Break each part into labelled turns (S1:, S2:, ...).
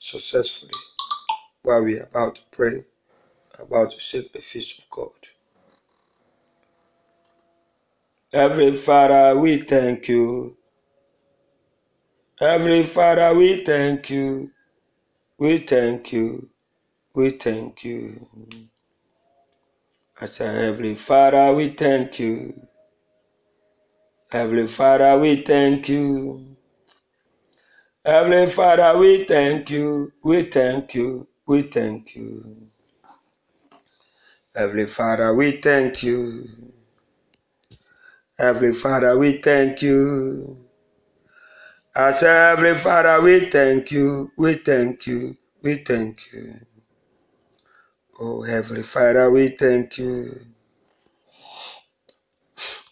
S1: successfully while we are about to pray, about to seek the face of God. Every Father, we thank you. Every Father, we thank you. We thank you. We thank you. I say, Heavenly Father, we thank you. Heavenly Father, we thank you. Heavenly Father, we thank you. We thank you. We thank you. Heavenly Father, we thank you. Heavenly Father, we thank you. I say, Heavenly Father, we thank you. We thank you. We thank you. Oh, Heavenly Father, we thank you.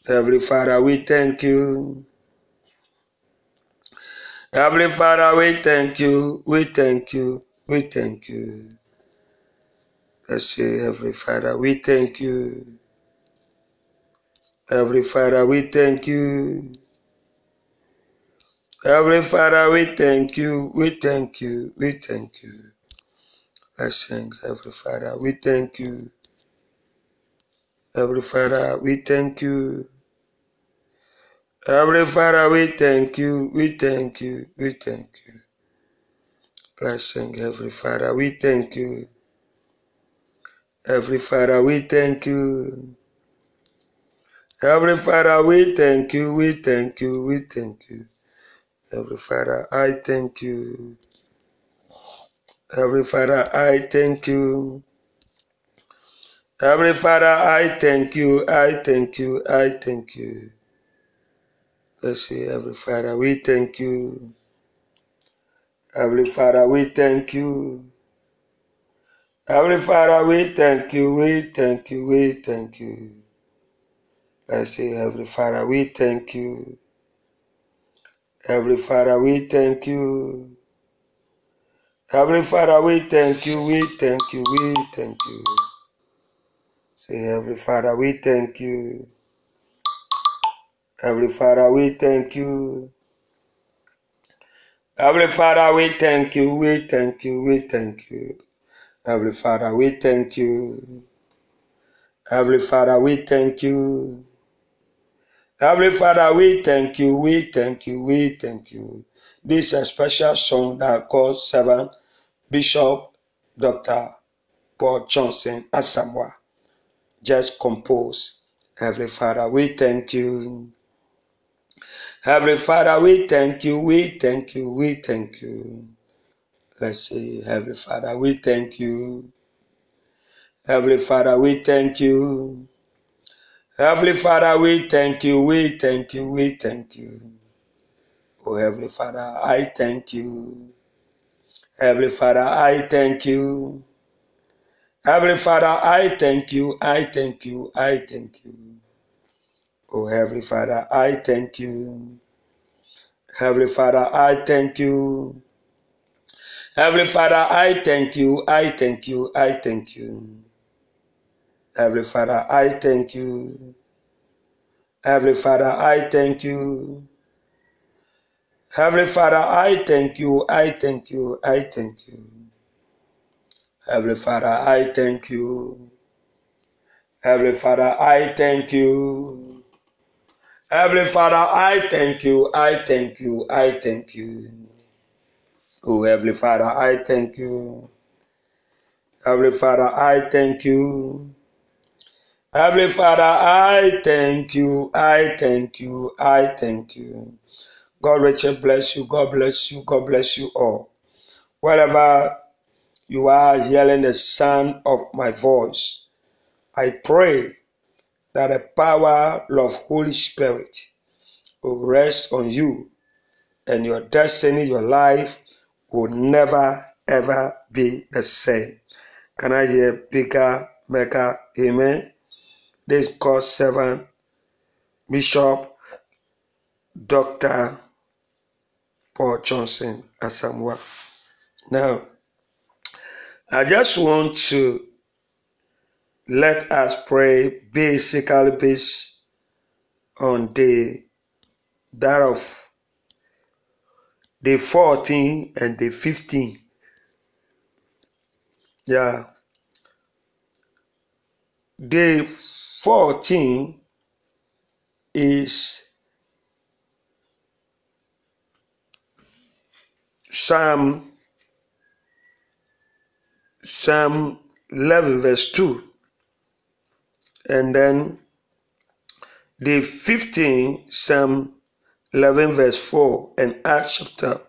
S1: Heavenly Father, we thank you. Heavenly Father, we thank you. We thank you. We thank you. Let's say, Heavenly Father, we thank you. Heavenly Father, we thank you. Heavenly Father, we thank you. We thank you. We thank you. Let's sing, Heavenly Father, we thank you. Heavenly Father, we thank you. Heavenly Father, we thank you, we thank you, we thank you. Blessing, Heavenly Father, we thank you. Heavenly Father, we thank you. Heavenly Father, we thank you, we thank you, we thank you. Heavenly Father, I thank you. Heavenly Father, I thank you. Heavenly Father, I thank you, I thank you, I thank you. Let's see, Heavenly Father, we thank you. Heavenly Father, we thank you. Heavenly Father, we thank you, we thank you, we thank you. Let's say, Heavenly Father, we thank you. Heavenly Father, we thank you. Heavenly Father, we thank you, we thank you, we thank you. Say, Heavenly Father, we thank you. Heavenly Father, we thank you. Heavenly Father, we thank you, we thank you, we thank you. Heavenly Father, we thank you. Heavenly Father, we thank you. Heavenly Father, we thank you, we thank you, we thank you. This is a special song that calls Servant Bishop Dr. Paul Johnson Asamoah just composed. Heavenly Father, we thank you. Heavenly Father, we thank you, we thank you, we thank you. Let's say, Heavenly Father, we thank you. Heavenly Father, we thank you. Heavenly Father, we thank you, we thank you, we thank you. Oh, Heavenly Father, I thank you. Heavenly Father, I thank you. Heavenly Father, I thank you, I thank you, I thank you. Oh, Heavenly Father, I thank you. Heavenly Father, I thank you. Heavenly Father, I thank you, I thank you, I thank you. Heavenly Father, I thank you. Heavenly Father, I thank you. Heavenly Father, I thank you, I thank you, I thank you. Heavenly Father, I thank you. Heavenly Father, I thank you. Heavenly Father, I thank you, I thank you, I thank you. Oh, Heavenly Father, I thank you. Heavenly Father, I thank you. Heavenly Father, I thank you, I thank you, I thank you. God richly bless you, God bless you, God bless you all. Wherever you are hearing the sound of my voice, I pray that the power of Holy Spirit will rest on you and your destiny, your life will never ever be the same. Can I hear bigger, mega amen? This God servant, Bishop Dr. Paul Johnson Asamoah. Now, I just want to let us pray basically based on the that of day 14 and day 15. Yeah. Day 14 is Psalm Psalm 11 verse 2 and then day 15 Psalm 11 verse 4 and Acts chapter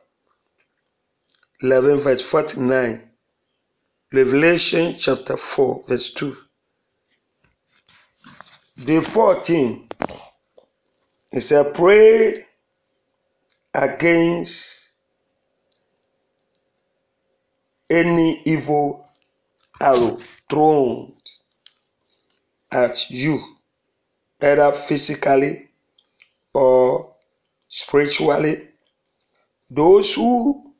S1: 11 verse 49 Revelation chapter 4 verse 2 day 14 is a pray against any evil arrow thrown at you, either physically or spiritually. Those who,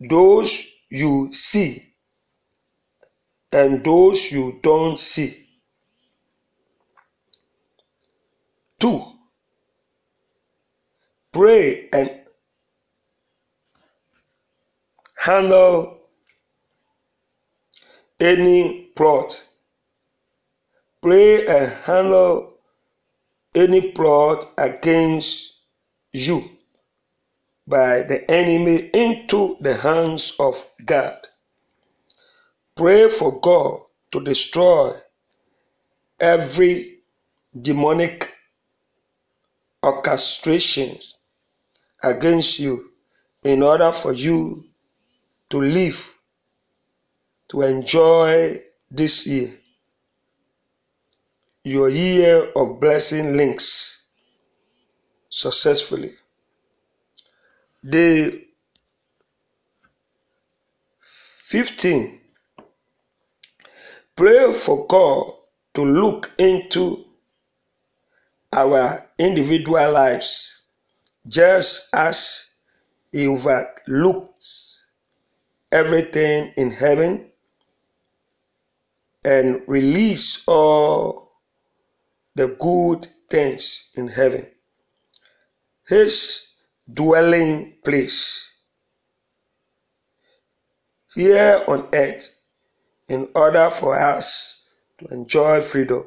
S1: those you see, and those you don't see. Two, pray and handle any plot. Pray and handle any plot against you by the enemy into the hands of God. Pray for God to destroy every demonic orchestration against you in order for you to live, to enjoy this year. Your year of blessing links successfully. Day 15. Pray for God to look into our individual lives just as He overlooks everything in heaven and release all the good things in heaven. His dwelling place here on earth in order for us to enjoy freedom.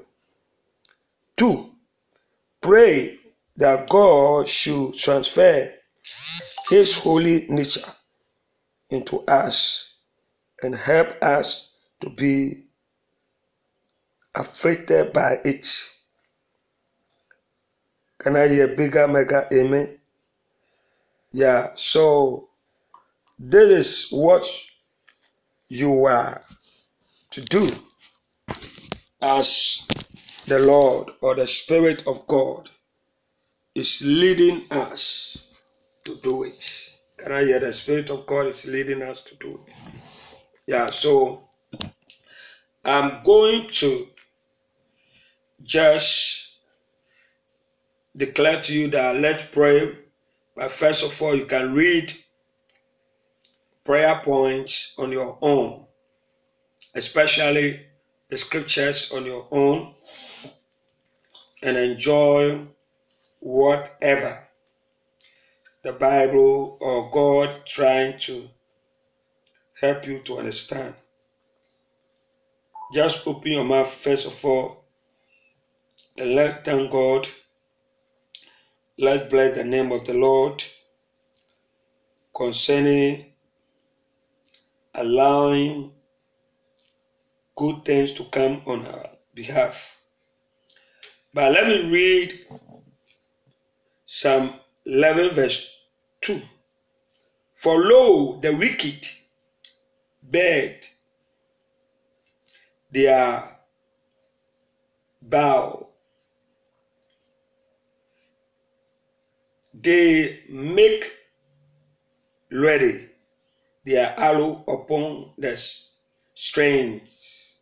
S1: Two, pray that God should transfer His holy nature into us and help us to be affected by it. Can I hear bigger mega amen? Yeah, so this is what you are to do as the Lord or the Spirit of God is leading us to do it. Can I hear the Spirit of God is leading us to do it? Yeah, so I'm going to just declare to you that let's pray. But first of all, you can read prayer points on your own, especially the scriptures on your own, and enjoy whatever the Bible or God trying to help you to understand. Just open your mouth first of all and let thank God. Let's bless the name of the Lord concerning allowing good things to come on our behalf. But let me read Psalm 11, verse 2. For lo, the wicked bed their bow. They make ready their arrow upon the strings,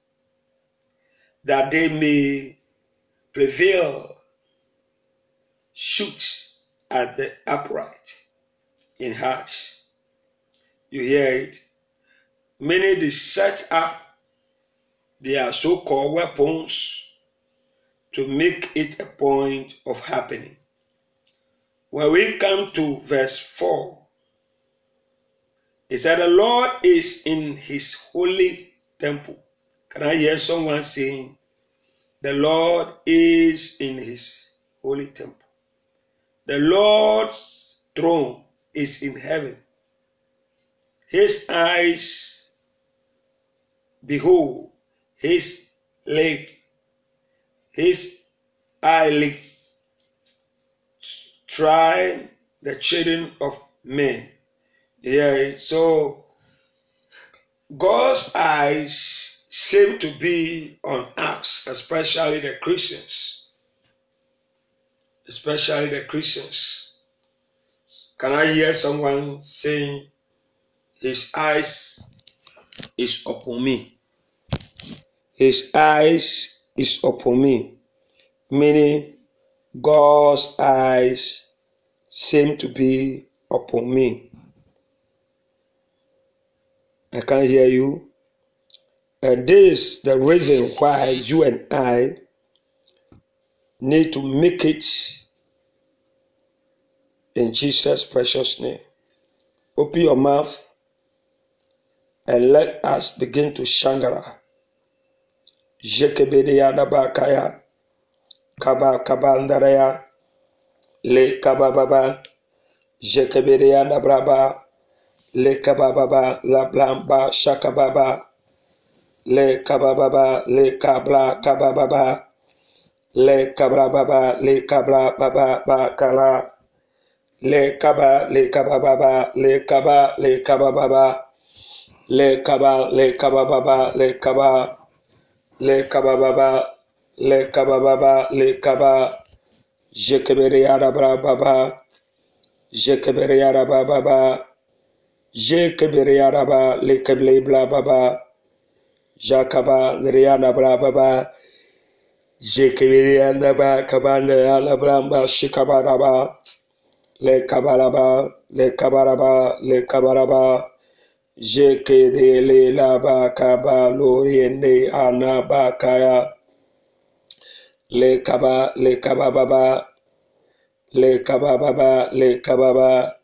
S1: that they may prevail, shoot at the upright in heart. You hear it? Many they set up their so-called weapons to make it a point of happening. When we come to verse 4, it said, The Lord is in his holy temple. Can I hear someone saying, The Lord is in his holy temple? The Lord's throne is in heaven. His eyes behold, his leg, his eyelids try the children of men. Yeah, so God's eyes seem to be on us, especially the Christians. Especially the Christians. Can I hear someone saying, His eyes is upon me? His eyes is upon me. Meaning, God's eyes seem to be upon me. I can't hear you. And this is the reason why you and I need to make it in Jesus' precious name. Open your mouth and let us begin to shangara. Jekebedeya dabakaya, kaba kabandaraya, le kabababa, jekebedeya dabraba, le kabababa la blamba shakababa. Le kabababa le kabla kabababa. Le kabrababa le kabla baba bakala le kaba le kabababa le kaba le kabababa. Le kaba le kabababa le kaba. Le kabababa le kabababa le kaba Jekebereyarababa, Jekebereyarababa, Jekebereyaraba, Lekebleblababa, Jakaba, Nriyanababa, Jekebereyanaba, Kabanayanaba, Shikabaraba, Lekabaraba, Lekabaraba, Lekabaraba, Jekedelelaba, Kabaloriene, Anabakaya, le kabaraba le. Je kede le kaba kaya. Le kaba le kababa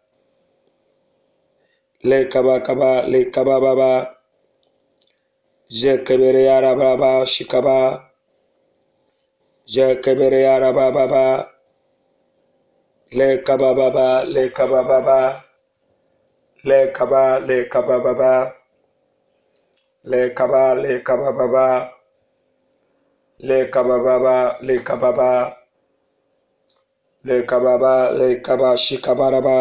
S1: le kaba kaba le kaba baba je kebere yara baba shikaba je kebere yara baba baba le kaba baba le kaba baba le kaba le kaba baba le kaba le kaba baba le baba le baba le baba le kaba shikabaraba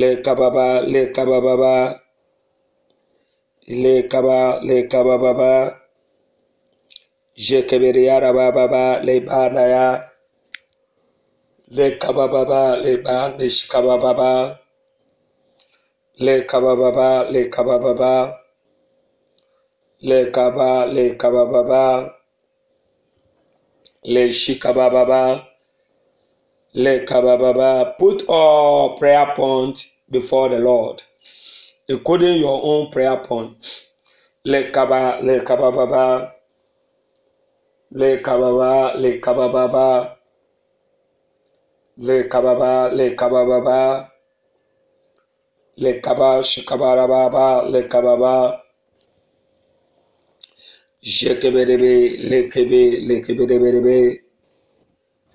S1: le kababa le kabababa le kaba le kabababa je keberiya rabababa le banaya le kabababa le ban le shikabababa le kabababa le kabababa le kaba le kabababa le shikabababa Le kabababa. Put all prayer points before the Lord, including your own prayer point. Le kaba le kabababa. Le kababa le kabababa. Le kababa le kabababa. Le kaba shikabarababa le kababa. Je kebedebe le kebe le kebedebe.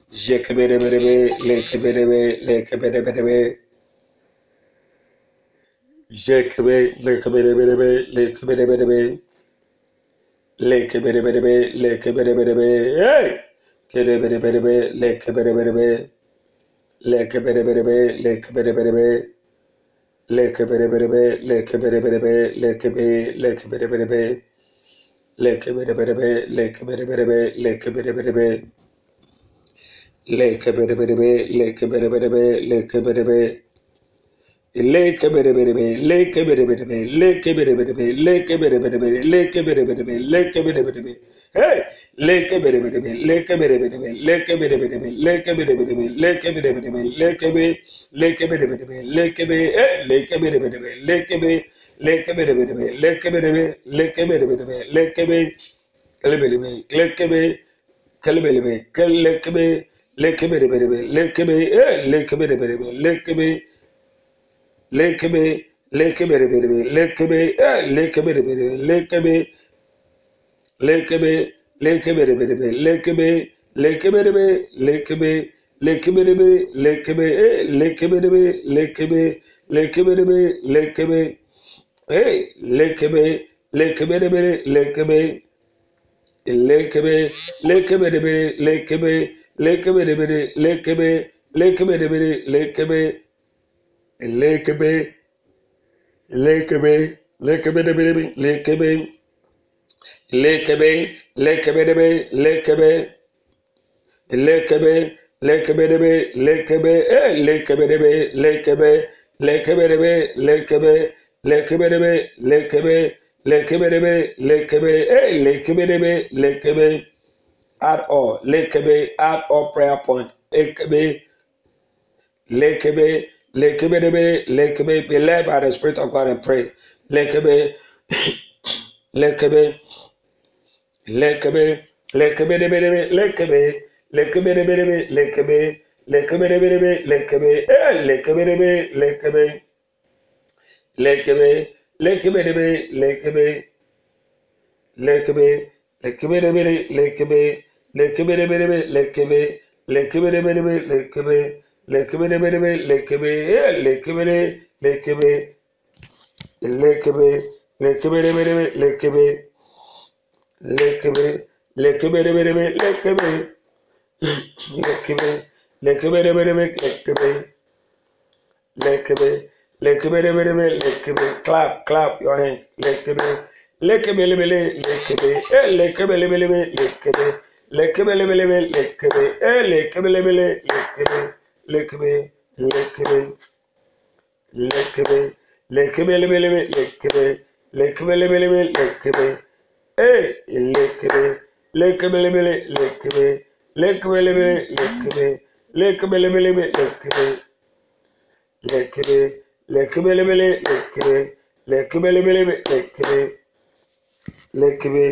S1: Jekebedebedebe, lekebedebe, lekebedebedebe. Jekebe, lekebedebedebe, lekebedebedebe. Lekebedebedebe, lekebedebedebe. Hey! Kedebedebedebe, lekebedebedebe. Lekebedebedebe, lekebedebedebe. Lekebedebedebe, lekebedebedebe, lekebe, lekebedebedebe. Leke bere bere be, leke bere bere be, leke bere be. Leke bere bere be, leke bere bere be, leke bere bere be, leke bere bere be, leke bere bere be, leke bere bere be. Hey, leke bere bere be, leke bere bere be, leke bere bere be, leke bere bere be, leke bere bere be, leke be, leke bere bere be, leke be, eh, leke bere bere be, leke be, leke bere bere be, leke bere be, leke bere bere be, leke be, be, leke be, kelebele be, keleke be, lekebedebe lekebedebe lekebedebe lekebe kelebelebe lekebe kelebelebe kelekebe lekebedebe lekebe e lekebedebe lekebe lekebe lekebedebe lekebe e lekebedebe lekebe lekebe lekebedebe lekebe lekebedebe lekebe lekebedebe lekebe e lekebedebe lekebe lekebedebe lekebe lekebe debe lekebe. Lekebe lekebe lekebe. Lekebe lekebe. Lekebe lekebe. Lekebe lekebe lekebe debere lekebe. Lekebe lekebe lekebe. Lekebe lekebe lekebe. Eh lekebe lekebe lekebe debe lekebe. Lekebe debe lekebe lekebe debe lekebe eh lekebe debe lekebe. Add all lekebe add all prayer point. Lekebe lekebe lekebe lekebe. Lekebe be led by the spirit of God and pray. Lekebe lekebe lekebe lekebe lekebe lekebe lekebe lekebe lekebe. Lekebe lekebe lekebe लेखबे लेखबे डेबे लेखबे लेखबे लेखबे डेबे लेखबे लेखबे डेबे डेबे लेखबे लेखबे डेबे डेबे लेखबे लेखबे डेबे डेबे लेखबे लेखबे लेखबे लेखबे लेखबे डेबे डेबे लेखबे लेखबे लेखबे डेबे डेबे लेखबे लेखबे लेखबे डेबे डेबे लेखबे लेखबे lekebe clap clap your hands lekebe lekebelebele lekebe lekebelebelebe lekebe lekebelebelebe lekebe e lekebelebele lekebe lekebe lekebe lekebe lekebelebelebe lekebe lekebelebelebe lekebe e lekebe lekebelebele lekebe lekebelebele lekebe lekebelebelebe lekebe lekebe lekebelebele lekebe lekebelebelebe lekebe lekebe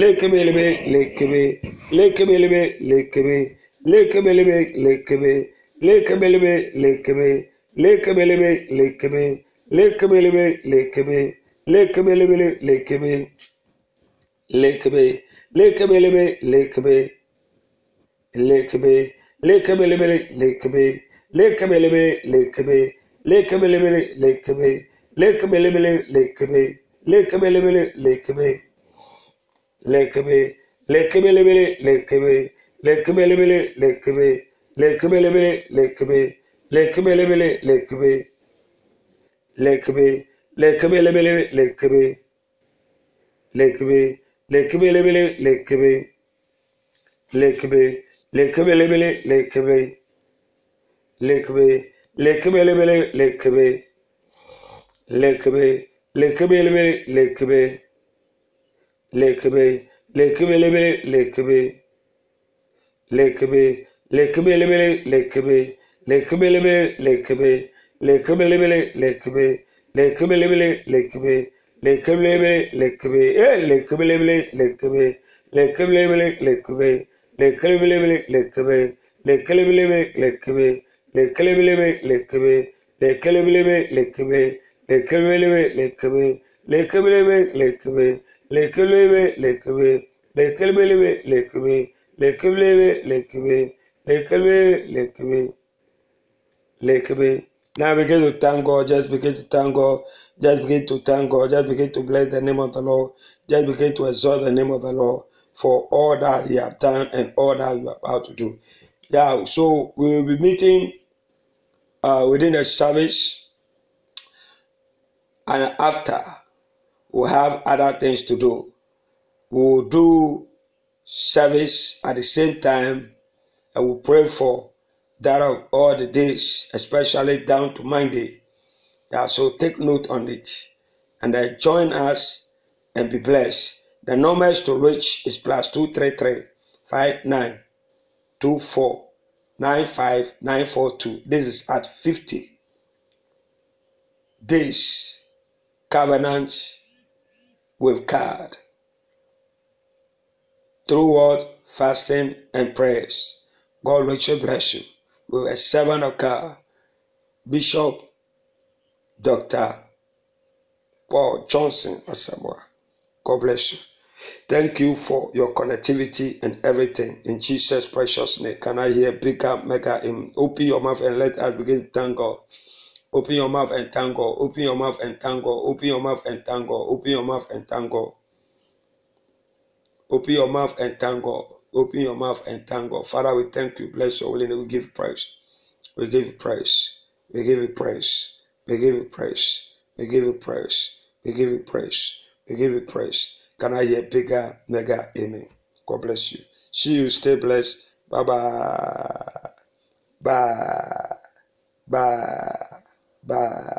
S1: lekebelebe lekebe lekebelebe lekebe lekebelebe lekebe lekebelebe lekebe lekebelebe lekebe lekebelebe lekebe lekebelebe lekebe lekebe lekebelebe lekebe lekebe lekebelebe lekebe lekebelebe lekebe lekebelebe lekebe lekebelebe lekebe lekebelebe lekebe lekebe lekebelebele lekebe lekebelebele lekebe lekebelebele lekebe lekebelebele lekebe lekebe lekebelebele lekebe lekebe lekebelebele lekebe lekebe lekebelebele lekebe lekebe lekebelebele lekebe lekebe lekebelebele lekebe lekebe lekebelebele lekebe lekebe lekebelebele lekebe lekebelebele lekebe lekebelebele lekebe lekebelebele lekebe lekebelebele lekebe e lekebelebele lekebe lekebelebele lekebe lekebelebele lekebe lekebelebele lekebe lekebe lebe lekebe lekebe lebe lekebe lekebe lebe lekebe lekebe lebe lekebe lekelebe lekebe lekelebelebe lekebe lekelebe lekebe lekelebe lekebe lekebe. Now begin to thank God just begin to thank God just begin to thank God just begin to bless the name of the Lord just begin to exalt the name of the Lord for all that he have done and all that you are about to do. Yeah so we will be meeting uh, within the service and after we have other things to do we will do service at the same time. I will pray for that of all the days, especially down to Monday. Yeah, so take note on it and uh, join us and be blessed. The numbers to reach is plus two three three five nine two four nine five nine four two. This is at fifty days covenants with God through what fasting and prayers. God richly bless you. We were servant of God, Bishop Dr. Paul Johnson Asamoah. God bless you. Thank you for your connectivity and everything in Jesus' precious name. Can I hear bigger, mega? In? Open your mouth and let us begin to thank God. Open your mouth and thank God. Open your mouth and thank God. Open your mouth and thank God. Open your mouth and thank God. Open your mouth and thank God. Open your mouth and thank God. Father, we thank you. Bless your holy name. We give praise. We give you praise. We give you praise. We give you praise. We give you praise. We give you praise. We give you praise. Can I hear bigger, mega amen? God bless you. See you. Stay blessed. Bye bye. Bye. Bye. Bye.